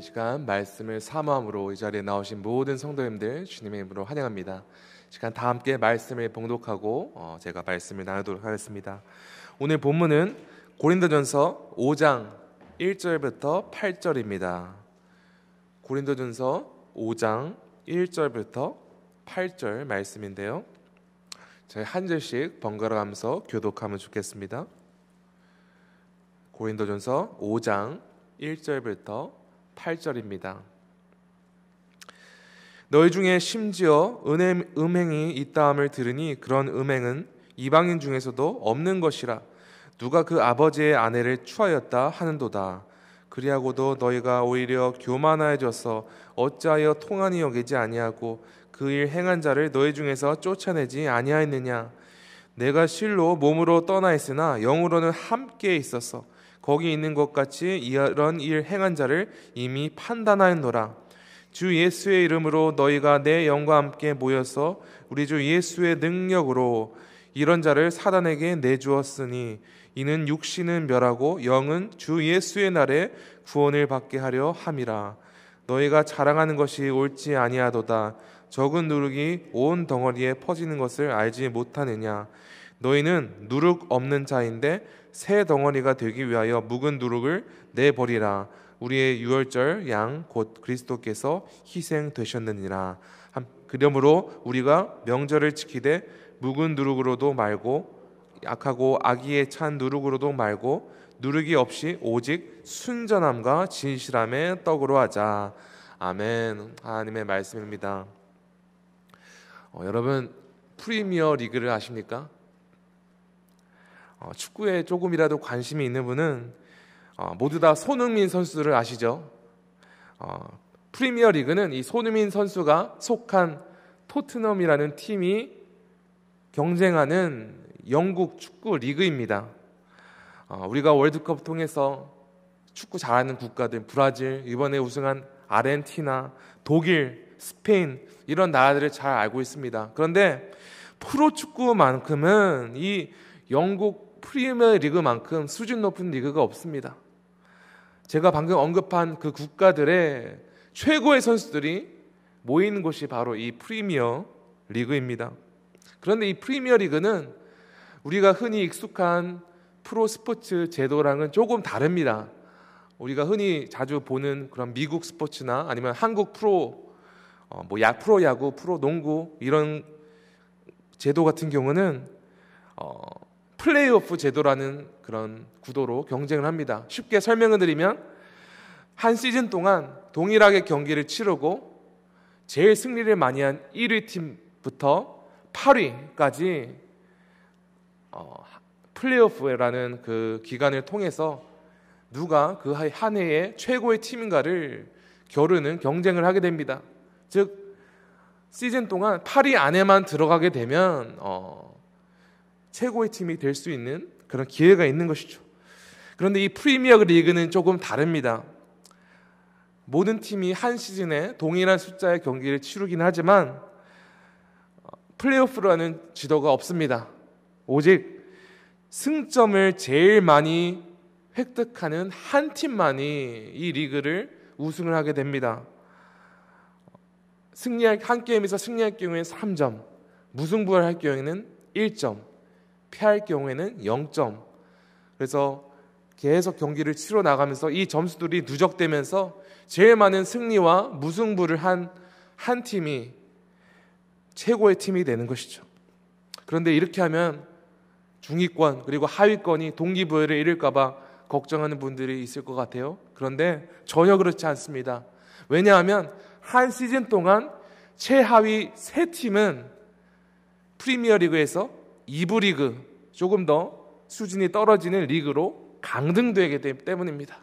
이 시간 말씀을 사모함으로 이 자리에 나오신 모든 성도님들 주님의 이름으로 환영합니다. 이 시간 다 함께 말씀을 봉독하고 어, 제가 말씀을 나누도록 하겠습니다. 오늘 본문은 고린도전서 5장 1절부터 8절입니다. 고린도전서 5장 1절부터 8절 말씀인데요. 저희 한 절씩 번갈아 가면서 교독하면 좋겠습니다. 고린도전서 5장 1절부터 8절입니다. 너희 중에 심지어 은행, 음행이 있다함을 들으니 그런 음행은 이방인 중에서도 없는 것이라 누가 그 아버지의 아내를 추하였다 하는도다. 그리하고도 너희가 오히려 교만하여져서 어찌하여 통한이 여기지 아니하고 그 일 행한 자를 너희 중에서 쫓아내지 아니하였느냐 내가 실로 몸으로 떠나 있으나 영으로는 함께 있었어 거기 있는 것 같이 이런 일 행한 자를 이미 판단하였노라. 주 예수의 이름으로 너희가 내 영과 함께 모여서 우리 주 예수의 능력으로 이런 자를 사단에게 내주었으니 이는 육신은 멸하고 영은 주 예수의 날에 구원을 받게 하려 함이라. 너희가 자랑하는 것이 옳지 아니하도다. 적은 누룩이 온 덩어리에 퍼지는 것을 알지 못하느냐. 너희는 누룩 없는 자인데 새 덩어리가 되기 위하여 묵은 누룩을 내버리라. 우리의 유월절 양 곧 그리스도께서 희생되셨느니라. 그러므로 우리가 명절을 지키되 묵은 누룩으로도 말고 약하고 악의에 찬 누룩으로도 말고 누룩이 없이 오직 순전함과 진실함의 떡으로 하자. 아멘. 하나님의 말씀입니다. 어, 여러분 프리미어 리그를 아십니까? 어, 축구에 조금이라도 관심이 있는 분은 어, 모두 다 손흥민 선수를 아시죠? 어, 프리미어 리그는 이 손흥민 선수가 속한 토트넘이라는 팀이 경쟁하는 영국 축구 리그입니다. 어, 우리가 월드컵 통해서 축구 잘하는 국가들 브라질 이번에 우승한 아르헨티나 독일 스페인 이런 나라들을 잘 알고 있습니다. 그런데 프로 축구만큼은 이 영국 프리미어 리그만큼 수준 높은 리그가 없습니다. 제가 방금 언급한 그 국가들의 최고의 선수들이 모이는 곳이 바로 이 프리미어 리그입니다. 그런데 이 프리미어 리그는 우리가 흔히 익숙한 프로 스포츠 제도랑은 조금 다릅니다. 우리가 흔히 자주 보는 그런 미국 스포츠나 아니면 한국 프로 어, 뭐 야 프로 야구, 프로 농구 이런 제도 같은 경우는 어, 플레이오프 제도라는 그런 구도로 경쟁을 합니다. 쉽게 설명을 드리면 한 시즌 동안 동일하게 경기를 치르고 제일 승리를 많이 한 1위 팀부터 8위까지 어, 플레이오프라는 그 기간을 통해서 누가 그 한 해의 최고의 팀인가를 겨루는 경쟁을 하게 됩니다. 즉 시즌 동안 8위 안에만 들어가게 되면 어, 최고의 팀이 될 수 있는 그런 기회가 있는 것이죠. 그런데 이 프리미어 리그는 조금 다릅니다. 모든 팀이 한 시즌에 동일한 숫자의 경기를 치르긴 하지만 어, 플레이오프라는 지도가 없습니다. 오직 승점을 제일 많이 획득하는 한 팀만이 이 리그를 우승을 하게 됩니다. 승리할 한 게임에서 승리할 경우에 3점, 무승부를 할 경우에는 1점, 패할 경우에는 0점. 그래서 계속 경기를 치러 나가면서 이 점수들이 누적되면서 제일 많은 승리와 무승부를 한 한 팀이 최고의 팀이 되는 것이죠. 그런데 이렇게 하면 중위권 그리고 하위권이 동기부여를 잃을까봐 걱정하는 분들이 있을 것 같아요. 그런데 전혀 그렇지 않습니다. 왜냐하면 한 시즌 동안 최하위 세 팀은 프리미어 리그에서 2부 리그 조금 더 수준이 떨어지는 리그로 강등되기 때문입니다.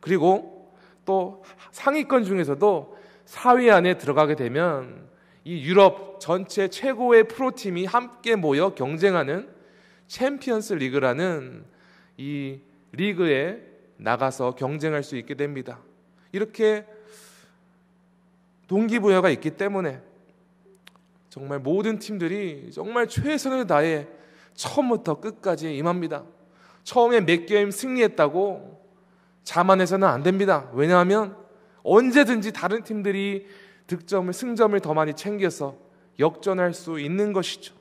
그리고 또 상위권 중에서도 4위 안에 들어가게 되면 이 유럽 전체 최고의 프로팀이 함께 모여 경쟁하는 챔피언스 리그라는 이 리그에 나가서 경쟁할 수 있게 됩니다. 이렇게 동기부여가 있기 때문에 정말 모든 팀들이 정말 최선을 다해 처음부터 끝까지 임합니다. 처음에 몇 게임 승리했다고 자만해서는 안 됩니다. 왜냐하면 언제든지 다른 팀들이 득점을, 승점을 더 많이 챙겨서 역전할 수 있는 것이죠.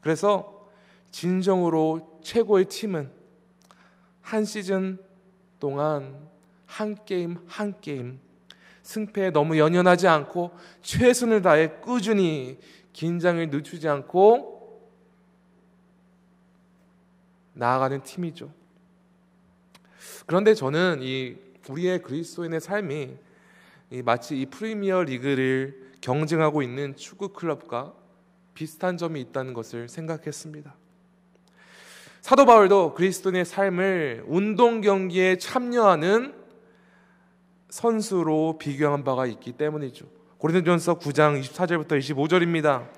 그래서 진정으로 최고의 팀은 한 시즌 동안 한 게임 한 게임 승패에 너무 연연하지 않고 최선을 다해 꾸준히 긴장을 늦추지 않고 나아가는 팀이죠. 그런데 저는 이 우리의 그리스도인의 삶이 마치 이 프리미어 리그를 경쟁하고 있는 축구 클럽과 비슷한 점이 있다는 것을 생각했습니다. 사도 바울도 그리스도인의 삶을 운동 경기에 참여하는 선수로 비교한 바가 있기 때문이죠. 고린도전서 9장 24절부터 25절입니다.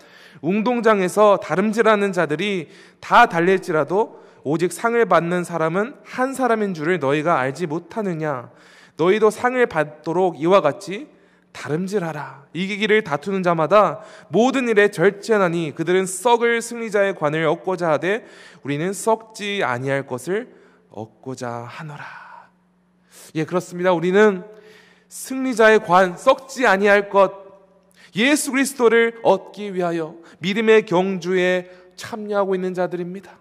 운동장에서 다름질하는 자들이 다 달릴지라도 오직 상을 받는 사람은 한 사람인 줄을 너희가 알지 못하느냐? 너희도 상을 받도록 이와 같이 다름질하라. 이기기를 다투는 자마다 모든 일에 절제하니 그들은 썩을 승리자의 관을 얻고자 하되 우리는 썩지 아니할 것을 얻고자 하노라. 예, 그렇습니다. 우리는 승리자의 관, 썩지 아니할 것, 예수 그리스도를 얻기 위하여 믿음의 경주에 참여하고 있는 자들입니다.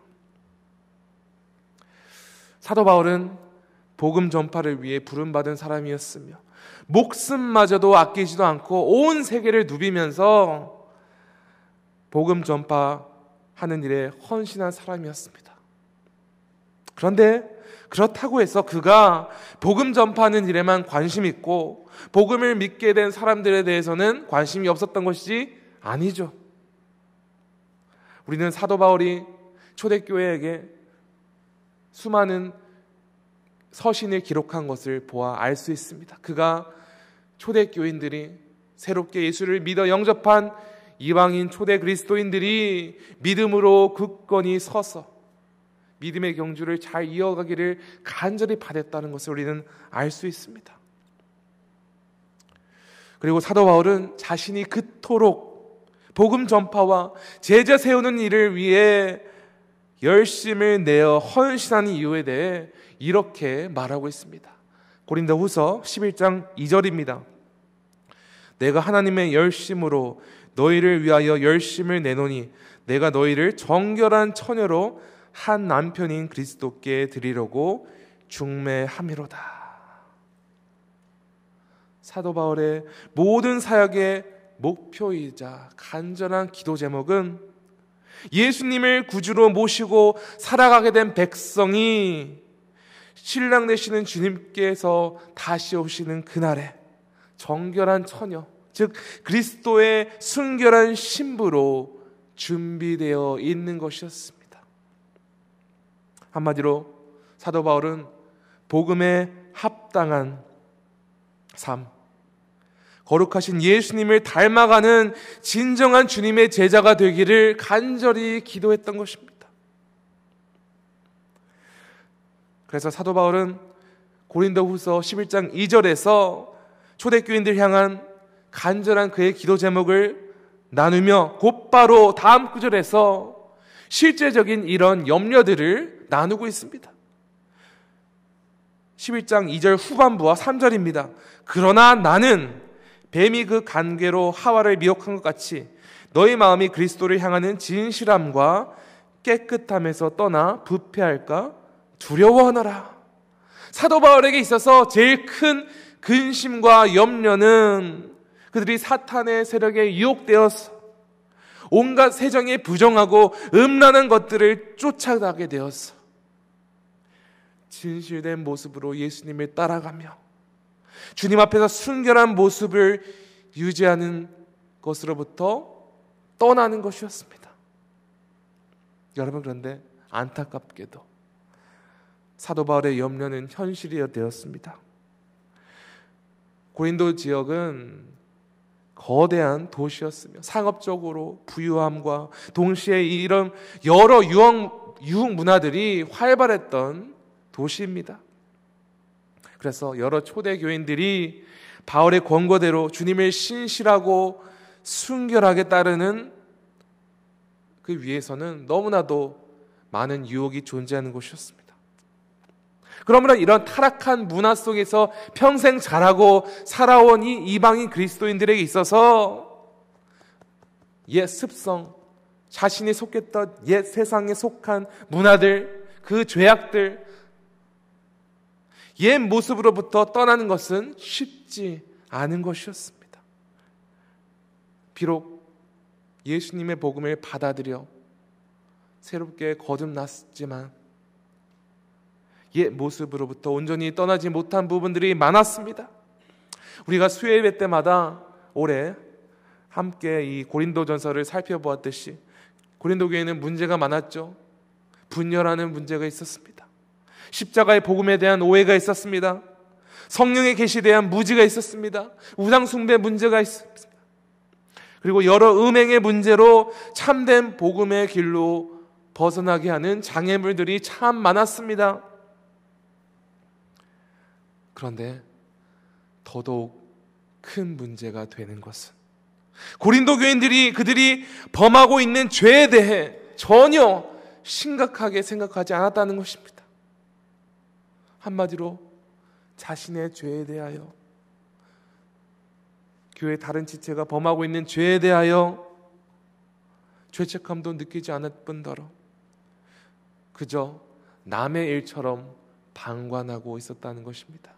사도 바울은 복음 전파를 위해 부름받은 사람이었으며 목숨마저도 아끼지도 않고 온 세계를 누비면서 복음 전파하는 일에 헌신한 사람이었습니다. 그런데 그렇다고 해서 그가 복음 전파하는 일에만 관심 있고 복음을 믿게 된 사람들에 대해서는 관심이 없었던 것이 아니죠. 우리는 사도 바울이 초대교회에게 수많은 서신을 기록한 것을 보아 알 수 있습니다. 그가 초대 교인들이 새롭게 예수를 믿어 영접한 이방인 초대 그리스도인들이 믿음으로 굳건히 서서 믿음의 경주를 잘 이어가기를 간절히 바랬다는 것을 우리는 알 수 있습니다. 그리고 사도 바울은 자신이 그토록 복음 전파와 제자 세우는 일을 위해 열심을 내어 헌신하는 이유에 대해 이렇게 말하고 있습니다. 고린도 후서 11장 2절입니다. 내가 하나님의 열심으로 너희를 위하여 열심을 내노니 내가 너희를 정결한 처녀로 한 남편인 그리스도께 드리려고 중매함이로다. 사도 바울의 모든 사역의 목표이자 간절한 기도 제목은 예수님을 구주로 모시고 살아가게 된 백성이 신랑 되시는 주님께서 다시 오시는 그날에 정결한 처녀, 즉 그리스도의 순결한 신부로 준비되어 있는 것이었습니다. 한마디로 사도 바울은 복음에 합당한 삶, 거룩하신 예수님을 닮아가는 진정한 주님의 제자가 되기를 간절히 기도했던 것입니다. 그래서 사도 바울은 고린도 후서 11장 2절에서 초대교인들 향한 간절한 그의 기도 제목을 나누며 곧바로 다음 구절에서 실제적인 이런 염려들을 나누고 있습니다. 11장 2절 후반부와 3절입니다. 그러나 나는 뱀이 그 간계로 하와를 미혹한 것 같이 너희 마음이 그리스도를 향하는 진실함과 깨끗함에서 떠나 부패할까 두려워하노라. 사도 바울에게 있어서 제일 큰 근심과 염려는 그들이 사탄의 세력에 유혹되어서 온갖 세정에 부정하고 음란한 것들을 쫓아가게 되었어. 진실된 모습으로 예수님을 따라가며 주님 앞에서 순결한 모습을 유지하는 것으로부터 떠나는 것이었습니다. 여러분 그런데 안타깝게도 사도 바울의 염려는 현실이 되었습니다. 고린도 지역은 거대한 도시였으며 상업적으로 부유함과 동시에 이런 여러 유흥, 유흥 문화들이 활발했던 도시입니다. 그래서 여러 초대 교인들이 바울의 권고대로 주님을 신실하고 순결하게 따르는 그 위에서는 너무나도 많은 유혹이 존재하는 곳이었습니다. 그러므로 이런 타락한 문화 속에서 평생 자라고 살아온 이 이방인 그리스도인들에게 있어서 옛 습성, 자신이 속했던 옛 세상에 속한 문화들, 그 죄악들, 옛 모습으로부터 떠나는 것은 쉽지 않은 것이었습니다. 비록 예수님의 복음을 받아들여 새롭게 거듭났지만 옛 모습으로부터 온전히 떠나지 못한 부분들이 많았습니다. 우리가 수요 예배 때마다 올해 함께 이 고린도 전서를 살펴보았듯이 고린도 교회는 문제가 많았죠. 분열하는 문제가 있었습니다. 십자가의 복음에 대한 오해가 있었습니다. 성령의 계시에 대한 무지가 있었습니다. 우상 숭배 문제가 있었습니다. 그리고 여러 음행의 문제로 참된 복음의 길로 벗어나게 하는 장애물들이 참 많았습니다. 그런데 더더욱 큰 문제가 되는 것은 고린도 교인들이 그들이 범하고 있는 죄에 대해 전혀 심각하게 생각하지 않았다는 것입니다. 한마디로 자신의 죄에 대하여 교회 다른 지체가 범하고 있는 죄에 대하여 죄책감도 느끼지 않을 뿐더러 그저 남의 일처럼 방관하고 있었다는 것입니다.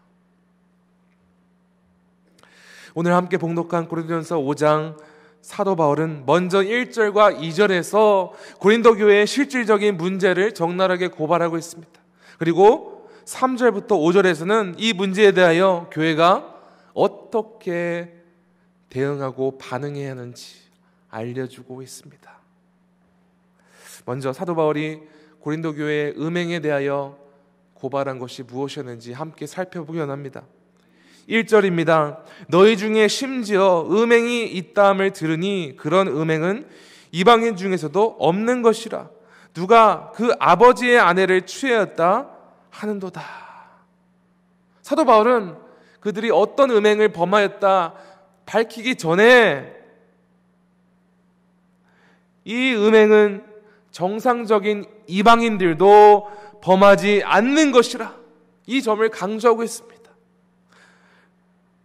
오늘 함께 봉독한 고린도전서 5장 사도 바울은 먼저 1절과 2절에서 고린도 교회의 실질적인 문제를 적나라하게 고발하고 있습니다. 그리고 3절부터 5절에서는 이 문제에 대하여 교회가 어떻게 대응하고 반응해야 하는지 알려주고 있습니다. 먼저 사도 바울이 고린도 교회의 음행에 대하여 고발한 것이 무엇이었는지 함께 살펴보기 원합니다. 1절입니다. 너희 중에 심지어 음행이 있다함을 들으니 그런 음행은 이방인 중에서도 없는 것이라. 누가 그 아버지의 아내를 취하였다 하는도다. 사도 바울은 그들이 어떤 음행을 범하였다 밝히기 전에 이 음행은 정상적인 이방인들도 범하지 않는 것이라 이 점을 강조하고 있습니다.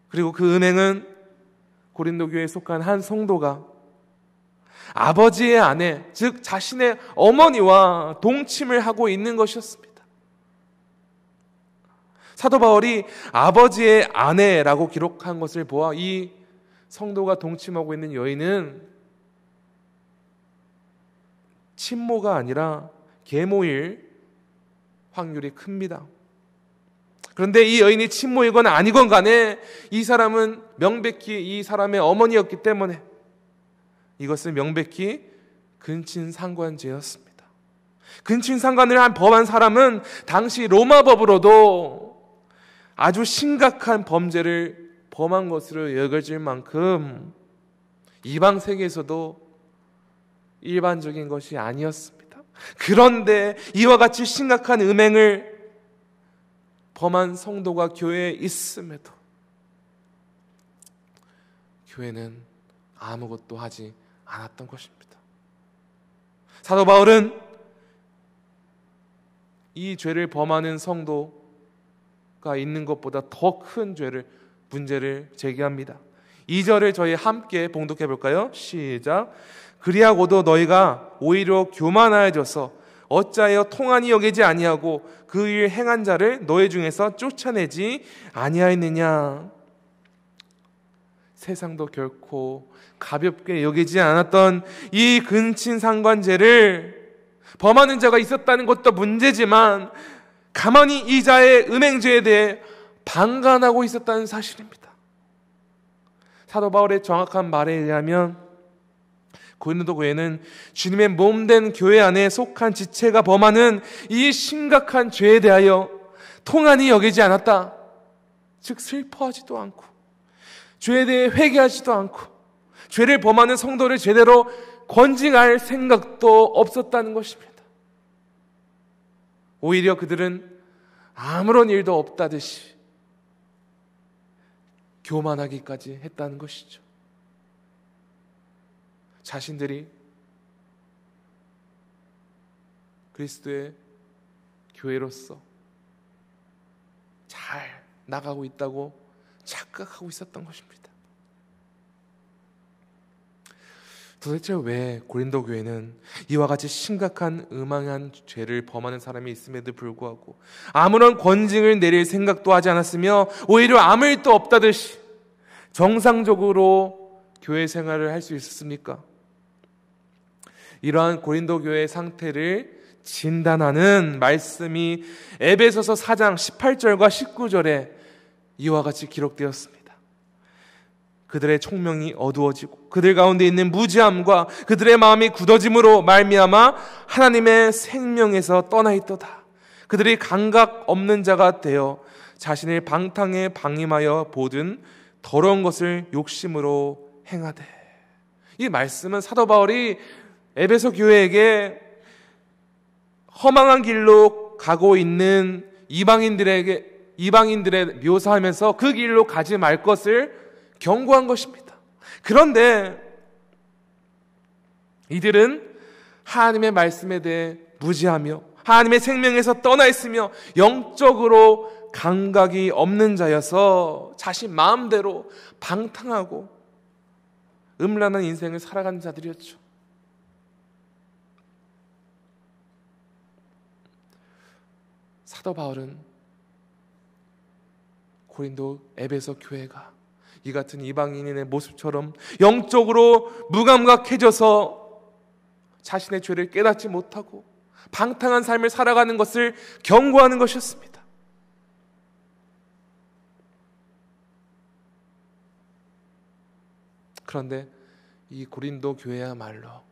그리고 그 음행은 고린도 교회에 속한 한 성도가 아버지의 아내, 즉 자신의 어머니와 동침을 하고 있는 것이었습니다. 사도 바울이 아버지의 아내라고 기록한 것을 보아 이 성도가 동침하고 있는 여인은 친모가 아니라 계모일 확률이 큽니다. 그런데 이 여인이 친모이건 아니건 간에 이 사람은 명백히 이 사람의 어머니였기 때문에 이것은 명백히 근친상관죄였습니다. 근친상간을 한 법한 사람은 당시 로마 법으로도 아주 심각한 범죄를 범한 것으로 여겨질 만큼 이방 세계에서도 일반적인 것이 아니었습니다. 그런데 이와 같이 심각한 음행을 범한 성도가 교회에 있음에도 교회는 아무것도 하지 않았던 것입니다. 사도 바울은 이 죄를 범하는 성도 가 있는 것보다 더 큰 죄를 문제를 제기합니다. 2절을 저희 함께 봉독해 볼까요? 시작. 그리하고도 너희가 오히려 교만하여져서 어찌하여 통한이 여기지 아니하고 그 일 행한 자를 너희 중에서 쫓아내지 아니하였느냐? 세상도 결코 가볍게 여기지 않았던 이 근친 상관죄를 범하는 자가 있었다는 것도 문제지만 가만히 이 자의 음행죄에 대해 방관하고 있었다는 사실입니다. 사도 바울의 정확한 말에 의하면 고린도 교회는 주님의 몸된 교회 안에 속한 지체가 범하는 이 심각한 죄에 대하여 통한이 여기지 않았다. 즉 슬퍼하지도 않고 죄에 대해 회개하지도 않고 죄를 범하는 성도를 제대로 권징할 생각도 없었다는 것입니다. 오히려 그들은 아무런 일도 없다듯이 교만하기까지 했다는 것이죠. 자신들이 그리스도의 교회로서 나가고 있다고 착각하고 있었던 것입니다. 도대체 왜 고린도 교회는 이와 같이 심각한 음앙한 죄를 범하는 사람이 있음에도 불구하고 아무런 권징을 내릴 생각도 하지 않았으며 오히려 아무 일도 없다듯이 정상적으로 교회 생활을 할 수 있었습니까? 이러한 고린도 교회의 상태를 진단하는 말씀이 에베소서 4장 18절과 19절에 이와 같이 기록되었습니다. 그들의 총명이 어두워지고 그들 가운데 있는 무지함과 그들의 마음이 굳어짐으로 말미암아 하나님의 생명에서 떠나 있도다. 그들이 감각 없는 자가 되어 자신의 방탕에 방임하여 보든 더러운 것을 욕심으로 행하되. 이 말씀은 사도 바울이 에베소 교회에게 허망한 길로 가고 있는 이방인들에게 이방인들의 묘사하면서 그 길로 가지 말 것을 경고한 것입니다. 그런데 이들은 하나님의 말씀에 대해 무지하며 하나님의 생명에서 떠나 있으며 영적으로 감각이 없는 자여서 자신 마음대로 방탕하고 음란한 인생을 살아가는 자들이었죠. 사도 바울은 고린도 에베소 교회가 이 같은 이방인의 모습처럼 영적으로 무감각해져서 자신의 죄를 깨닫지 못하고 방탕한 삶을 살아가는 것을 경고하는 것이었습니다. 그런데 이 고린도 교회야말로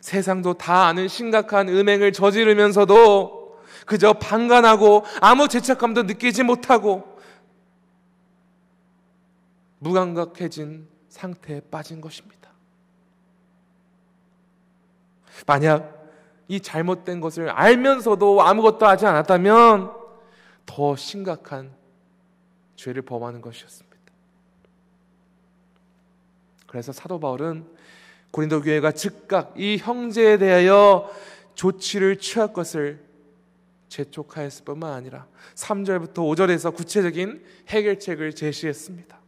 세상도 다 아는 심각한 음행을 저지르면서도 그저 방관하고 아무 죄책감도 느끼지 못하고 무감각해진 상태에 빠진 것입니다. 만약 이 잘못된 것을 알면서도 아무것도 하지 않았다면 더 심각한 죄를 범하는 것이었습니다. 그래서 사도 바울은 고린도 교회가 즉각 이 형제에 대하여 조치를 취할 것을 재촉하였을 뿐만 아니라 3절부터 5절에서 구체적인 해결책을 제시했습니다.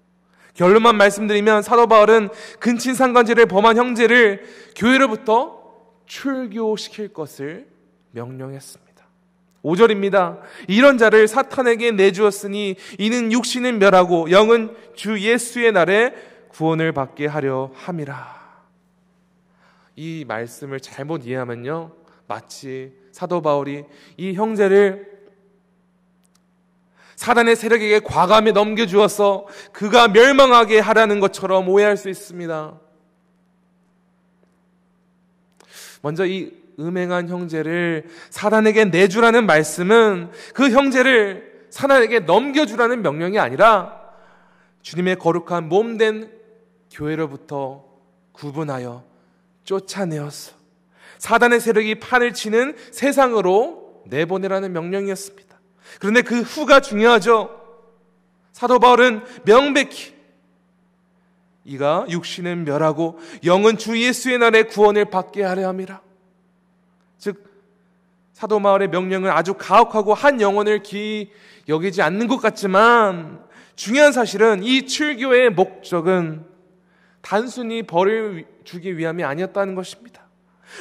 결론만 말씀드리면 사도 바울은 근친 상간죄를 범한 형제를 교회로부터 출교시킬 것을 명령했습니다. 5절입니다. 이런 자를 사탄에게 내주었으니 이는 육신은 멸하고 영은 주 예수의 날에 구원을 받게 하려 함이라. 이 말씀을 잘못 이해하면요. 마치 사도 바울이 이 형제를 사단의 세력에게 과감히 넘겨주어서 그가 멸망하게 하라는 것처럼 오해할 수 있습니다. 먼저 이 음행한 형제를 사단에게 내주라는 말씀은 그 형제를 사단에게 넘겨주라는 명령이 아니라 주님의 거룩한 몸된 교회로부터 구분하여 쫓아내었어. 사단의 세력이 판을 치는 세상으로 내보내라는 명령이었습니다. 그런데 그 후가 중요하죠. 사도 바울은 명백히 이가 육신은 멸하고 영은 주 예수의 날에 구원을 받게 하려 함이라. 즉 사도 바울의 명령은 아주 가혹하고 한 영혼을 기 여기지 않는 것 같지만 중요한 사실은 이 출교의 목적은 단순히 벌을 주기 위함이 아니었다는 것입니다.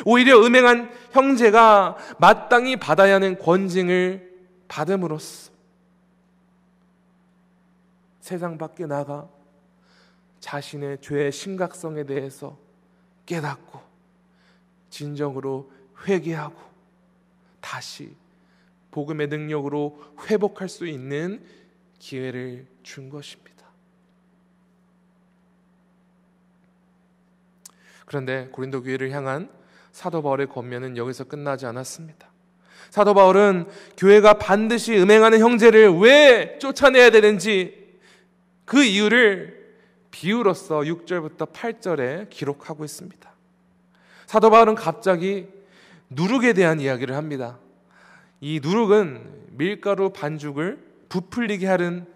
오히려 음행한 형제가 마땅히 받아야 하는 권징을 받음으로써 세상 밖에 나가 자신의 죄의 심각성에 대해서 깨닫고 진정으로 회개하고 다시 복음의 능력으로 회복할 수 있는 기회를 준 것입니다. 그런데 고린도 교회를 향한 사도 바울의 권면은 여기서 끝나지 않았습니다. 사도 바울은 교회가 반드시 음행하는 형제를 왜 쫓아내야 되는지 그 이유를 비유로서 6절부터 8절에 기록하고 있습니다. 사도 바울은 갑자기 누룩에 대한 이야기를 합니다. 이 누룩은 밀가루 반죽을 부풀리게 하는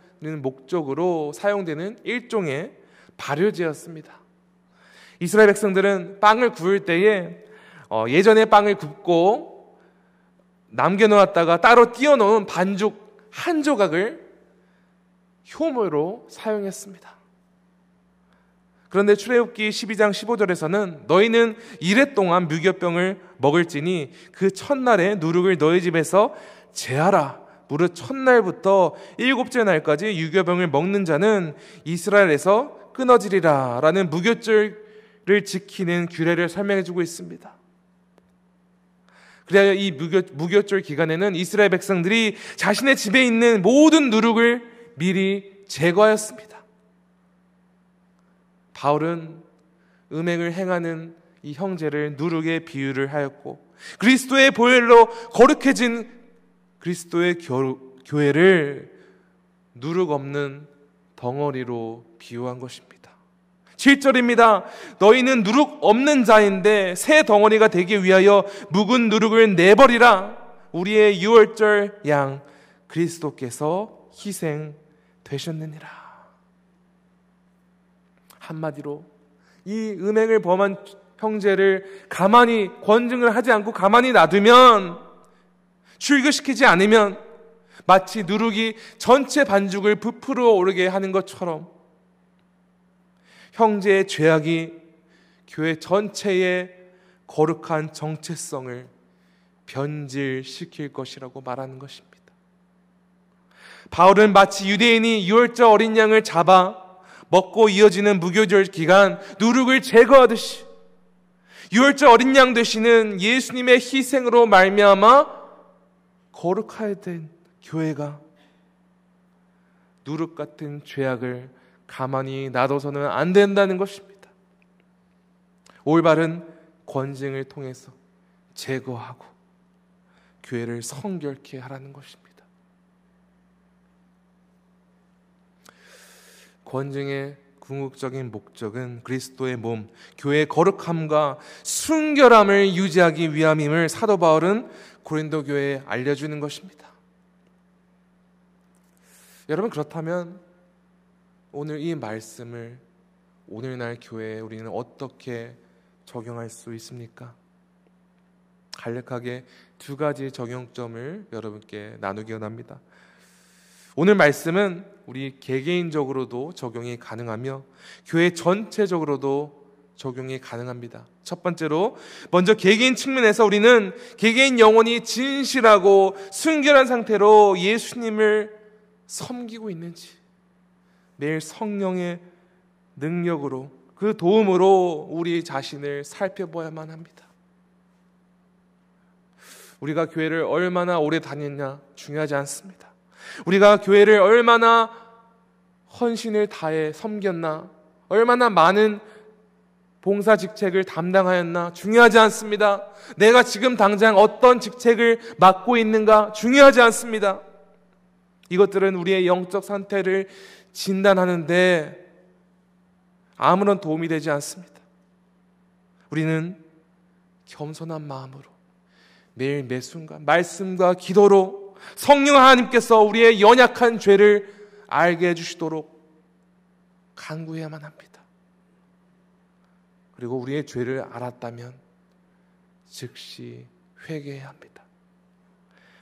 목적으로 사용되는 일종의 발효제였습니다. 이스라엘 백성들은 빵을 구울 때에 어, 예전에 빵을 굽고 남겨놓았다가 따로 띄워놓은 반죽 한 조각을 효모로 사용했습니다. 그런데 출애굽기 12장 15절에서는 너희는 이래 동안 무교병을 먹을지니 그 첫날에 누룩을 너희 집에서 제하라. 무릇 첫날부터 일곱째 날까지 유교병을 먹는 자는 이스라엘에서 끊어지리라. 라는 무교절을 지키는 규례를 설명해 주고 있습니다. 그래야 이 무교, 무교 절 기간에는 이스라엘 백성들이 자신의 집에 있는 모든 누룩을 미리 제거하였습니다. 바울은 음행을 행하는 이 형제를 누룩의 비유를 하였고 그리스도의 보혈로 거룩해진 그리스도의 교, 교회를 누룩 없는 덩어리로 비유한 것입니다. 7절입니다. 너희는 누룩 없는 자인데 새 덩어리가 되기 위하여 묵은 누룩을 내버리라. 우리의 유월절 양 그리스도께서 희생되셨느니라. 한마디로 이 음행을 범한 형제를 가만히 권증을 하지 않고 가만히 놔두면 출교시키지 않으면 마치 누룩이 전체 반죽을 부풀어 오르게 하는 것처럼 형제의 죄악이 교회 전체의 거룩한 정체성을 변질시킬 것이라고 말하는 것입니다. 바울은 마치 유대인이 유월절 어린 양을 잡아 먹고 이어지는 무교절 기간 누룩을 제거하듯이 유월절 어린 양 되시는 예수님의 희생으로 말미암아 거룩하야 된 교회가 누룩 같은 죄악을 가만히 놔둬서는 안 된다는 것입니다. 올바른 권징을 통해서 제거하고 교회를 성결케 하라는 것입니다. 권증의 궁극적인 목적은 그리스도의 몸, 교회의 거룩함과 순결함을 유지하기 위함임을 사도 바울은 고린도 교회에 알려주는 것입니다. 여러분 그렇다면 오늘 이 말씀을 오늘날 교회에 우리는 어떻게 적용할 수 있습니까? 간략하게 두 가지 적용점을 여러분께 나누기 원합니다. 오늘 말씀은 우리 개개인적으로도 적용이 가능하며 교회 전체적으로도 적용이 가능합니다. 첫 번째로 먼저 개개인 측면에서 우리는 개개인 영혼이 진실하고 순결한 상태로 예수님을 섬기고 있는지 매일 성령의 능력으로 그 도움으로 우리 자신을 살펴봐야만 합니다. 우리가 교회를 얼마나 오래 다녔냐 중요하지 않습니다. 우리가 교회를 얼마나 헌신을 다해 섬겼나, 얼마나 많은 봉사 직책을 담당하였나 중요하지 않습니다. 내가 지금 당장 어떤 직책을 맡고 있는가 중요하지 않습니다. 이것들은 우리의 영적 상태를 진단하는데 아무런 도움이 되지 않습니다. 우리는 겸손한 마음으로 매일 매 순간 말씀과 기도로 성령 하나님께서 우리의 연약한 죄를 알게 해주시도록 간구해야만 합니다. 그리고 우리의 죄를 알았다면 즉시 회개해야 합니다.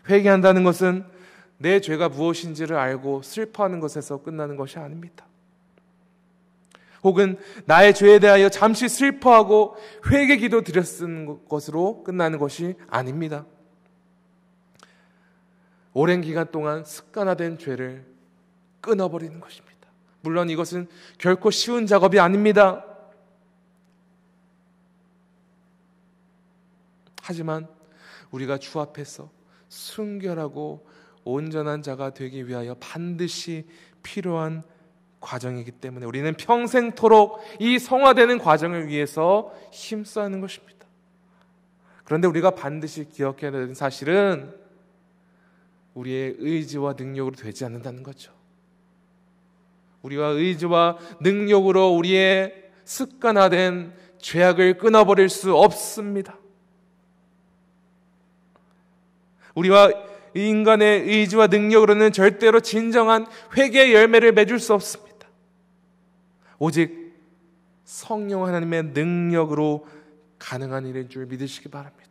회개한다는 것은 내 죄가 무엇인지를 알고 슬퍼하는 것에서 끝나는 것이 아닙니다. 혹은 나의 죄에 대하여 잠시 슬퍼하고 회개 기도 드렸는 것으로 끝나는 것이 아닙니다. 오랜 기간 동안 습관화된 죄를 끊어버리는 것입니다. 물론 이것은 결코 쉬운 작업이 아닙니다. 하지만 우리가 주 앞에서 순결하고 온전한 자가 되기 위하여 반드시 필요한 과정이기 때문에 우리는 평생토록 이 성화되는 과정을 위해서 힘써 하는 것입니다. 그런데 우리가 반드시 기억해야 되는 사실은 우리의 의지와 능력으로 되지 않는다는 거죠. 우리가 의지와 능력으로 우리의 습관화된 죄악을 끊어버릴 수 없습니다. 우리와 인간의 의지와 능력으로는 절대로 진정한 회개의 열매를 맺을 수 없습니다. 오직 성령 하나님의 능력으로 가능한 일인 줄 믿으시기 바랍니다.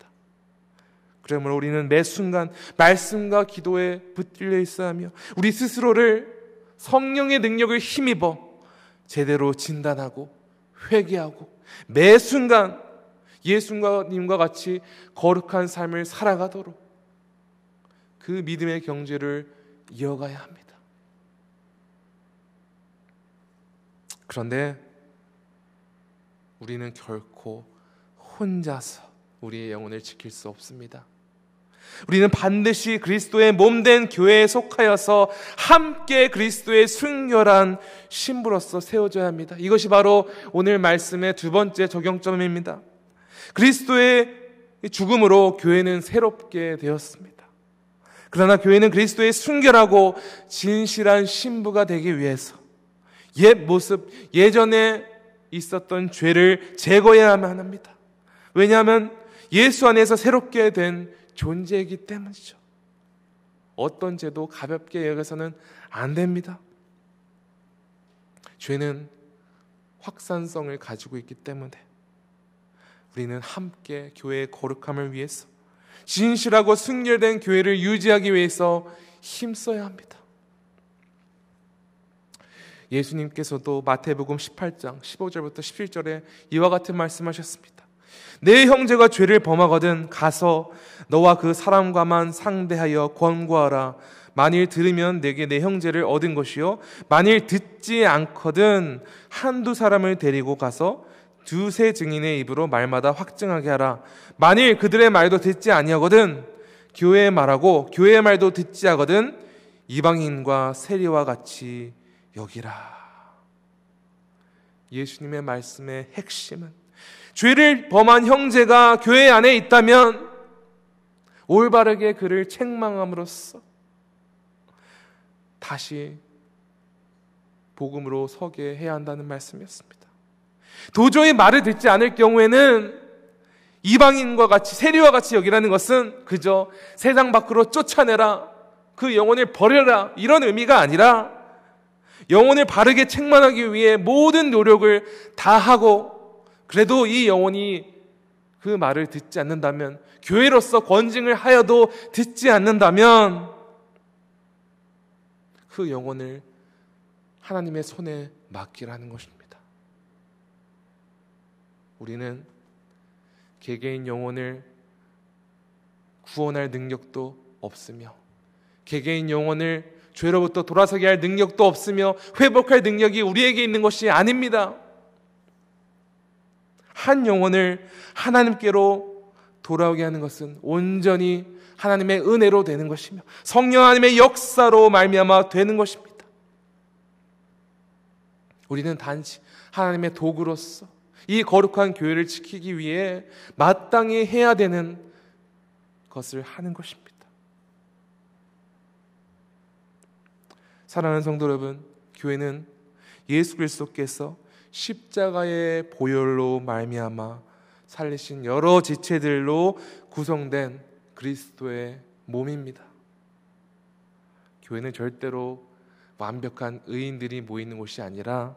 그러므로 우리는 매 순간 말씀과 기도에 붙들려 있어야 하며 우리 스스로를 성령의 능력을 힘입어 제대로 진단하고 회개하고 매 순간 예수님과 같이 거룩한 삶을 살아가도록 그 믿음의 경제를 이어가야 합니다. 그런데 우리는 결코 혼자서 우리의 영혼을 지킬 수 없습니다. 우리는 반드시 그리스도의 몸된 교회에 속하여서 함께 그리스도의 순결한 신부로서 세워져야 합니다. 이것이 바로 오늘 말씀의 두 번째 적용점입니다. 그리스도의 죽음으로 교회는 새롭게 되었습니다. 그러나 교회는 그리스도의 순결하고 진실한 신부가 되기 위해서 옛 모습, 예전에 있었던 죄를 제거해야만 합니다. 왜냐하면 예수 안에서 새롭게 된 존재이기 때문이죠. 어떤 죄도 가볍게 여겨서는 안 됩니다. 죄는 확산성을 가지고 있기 때문에 우리는 함께 교회의 거룩함을 위해서 진실하고 순결된 교회를 유지하기 위해서 힘써야 합니다. 예수님께서도 마태복음 18장 15절부터 17절에 이와 같은 말씀하셨습니다. 내 형제가 죄를 범하거든 가서 너와 그 사람과만 상대하여 권고하라. 만일 들으면 내게 내 형제를 얻은 것이요. 만일 듣지 않거든 한두 사람을 데리고 가서 두세 증인의 입으로 말마다 확증하게 하라. 만일 그들의 말도 듣지 아니하거든 교회의 말하고 교회의 말도 듣지 하거든 이방인과 세리와 같이 여기라. 예수님의 말씀의 핵심은 죄를 범한 형제가 교회 안에 있다면 올바르게 그를 책망함으로써 다시 복음으로 서게 해야 한다는 말씀이었습니다. 도저히 말을 듣지 않을 경우에는 이방인과 같이 세리와 같이 여기라는 것은 그저 세상 밖으로 쫓아내라 그 영혼을 버려라 이런 의미가 아니라 영혼을 바르게 책망하기 위해 모든 노력을 다 하고 그래도 이 영혼이 그 말을 듣지 않는다면 교회로서 권징을 하여도 듣지 않는다면 그 영혼을 하나님의 손에 맡기라는 것입니다. 우리는 개개인 영혼을 구원할 능력도 없으며 개개인 영혼을 죄로부터 돌아서게 할 능력도 없으며 회복할 능력이 우리에게 있는 것이 아닙니다. 한 영혼을 하나님께로 돌아오게 하는 것은 온전히 하나님의 은혜로 되는 것이며 성령 하나님의 역사로 말미암아 되는 것입니다. 우리는 단지 하나님의 도구로서 이 거룩한 교회를 지키기 위해 마땅히 해야 되는 것을 하는 것입니다. 사랑하는 성도 여러분, 교회는 예수 그리스도께서 십자가의 보혈로 말미암아 살리신 여러 지체들로 구성된 그리스도의 몸입니다. 교회는 절대로 완벽한 의인들이 모이는 곳이 아니라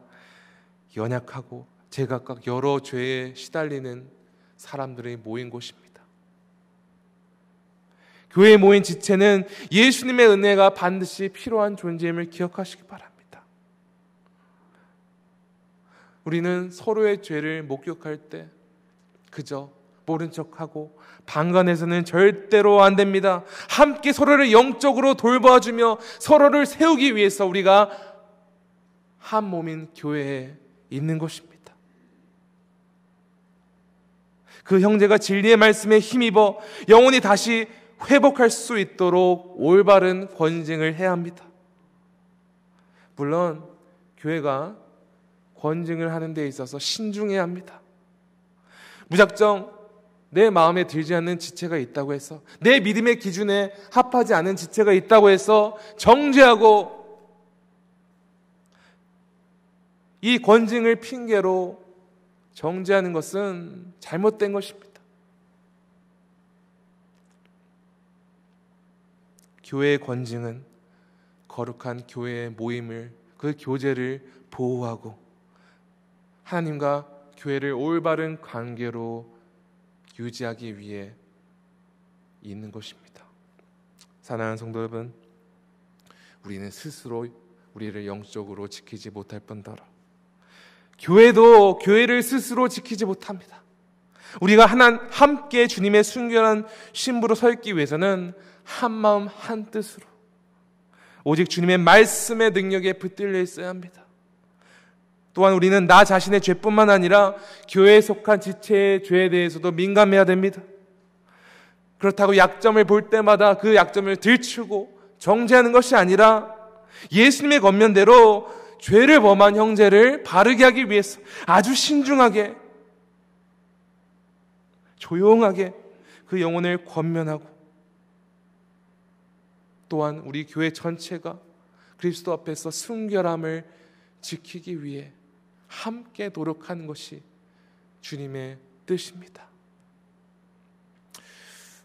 연약하고 제각각 여러 죄에 시달리는 사람들이 모인 곳입니다. 교회에 모인 지체는 예수님의 은혜가 반드시 필요한 존재임을 기억하시기 바랍니다. 우리는 서로의 죄를 목격할 때 그저 모른 척하고 방관해서는 절대로 안 됩니다. 함께 서로를 영적으로 돌봐주며 서로를 세우기 위해서 우리가 한 몸인 교회에 있는 것입니다. 그 형제가 진리의 말씀에 힘입어 영혼이 다시 회복할 수 있도록 올바른 권징을 해야 합니다. 물론 교회가 권징을 하는 데 있어서 신중해야 합니다. 무작정 내 마음에 들지 않는 지체가 있다고 해서 내 믿음의 기준에 합하지 않은 지체가 있다고 해서 정죄하고 이 권징을 핑계로 정죄하는 것은 잘못된 것입니다. 교회의 권징은 거룩한 교회의 모임을 그 교제를 보호하고 하나님과 교회를 올바른 관계로 유지하기 위해 있는 것입니다. 사랑하는 성도 여러분, 우리는 스스로 우리를 영적으로 지키지 못할 뿐더러 교회도 교회를 스스로 지키지 못합니다. 우리가 하나 함께 주님의 순결한 신부로 서 있기 위해서는 한 마음 한 뜻으로 오직 주님의 말씀의 능력에 붙들려 있어야 합니다. 또한 우리는 나 자신의 죄뿐만 아니라 교회에 속한 지체의 죄에 대해서도 민감해야 됩니다. 그렇다고 약점을 볼 때마다 그 약점을 들추고 정죄하는 것이 아니라 예수님의 겉면대로 죄를 범한 형제를 바르게 하기 위해서 아주 신중하게 조용하게 그 영혼을 권면하고 또한 우리 교회 전체가 그리스도 앞에서 순결함을 지키기 위해 함께 노력하는 것이 주님의 뜻입니다.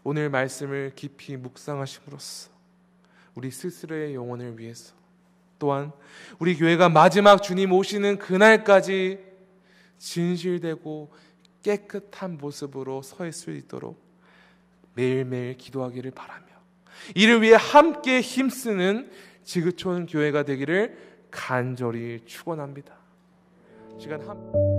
오늘 말씀을 깊이 묵상하심으로써 우리 스스로의 영혼을 위해서 또한 우리 교회가 마지막 주님 오시는 그날까지 진실되고 깨끗한 모습으로 서 있을 수 있도록 매일매일 기도하기를 바라며 이를 위해 함께 힘쓰는 지구촌 교회가 되기를 간절히 축원합니다. 시간 함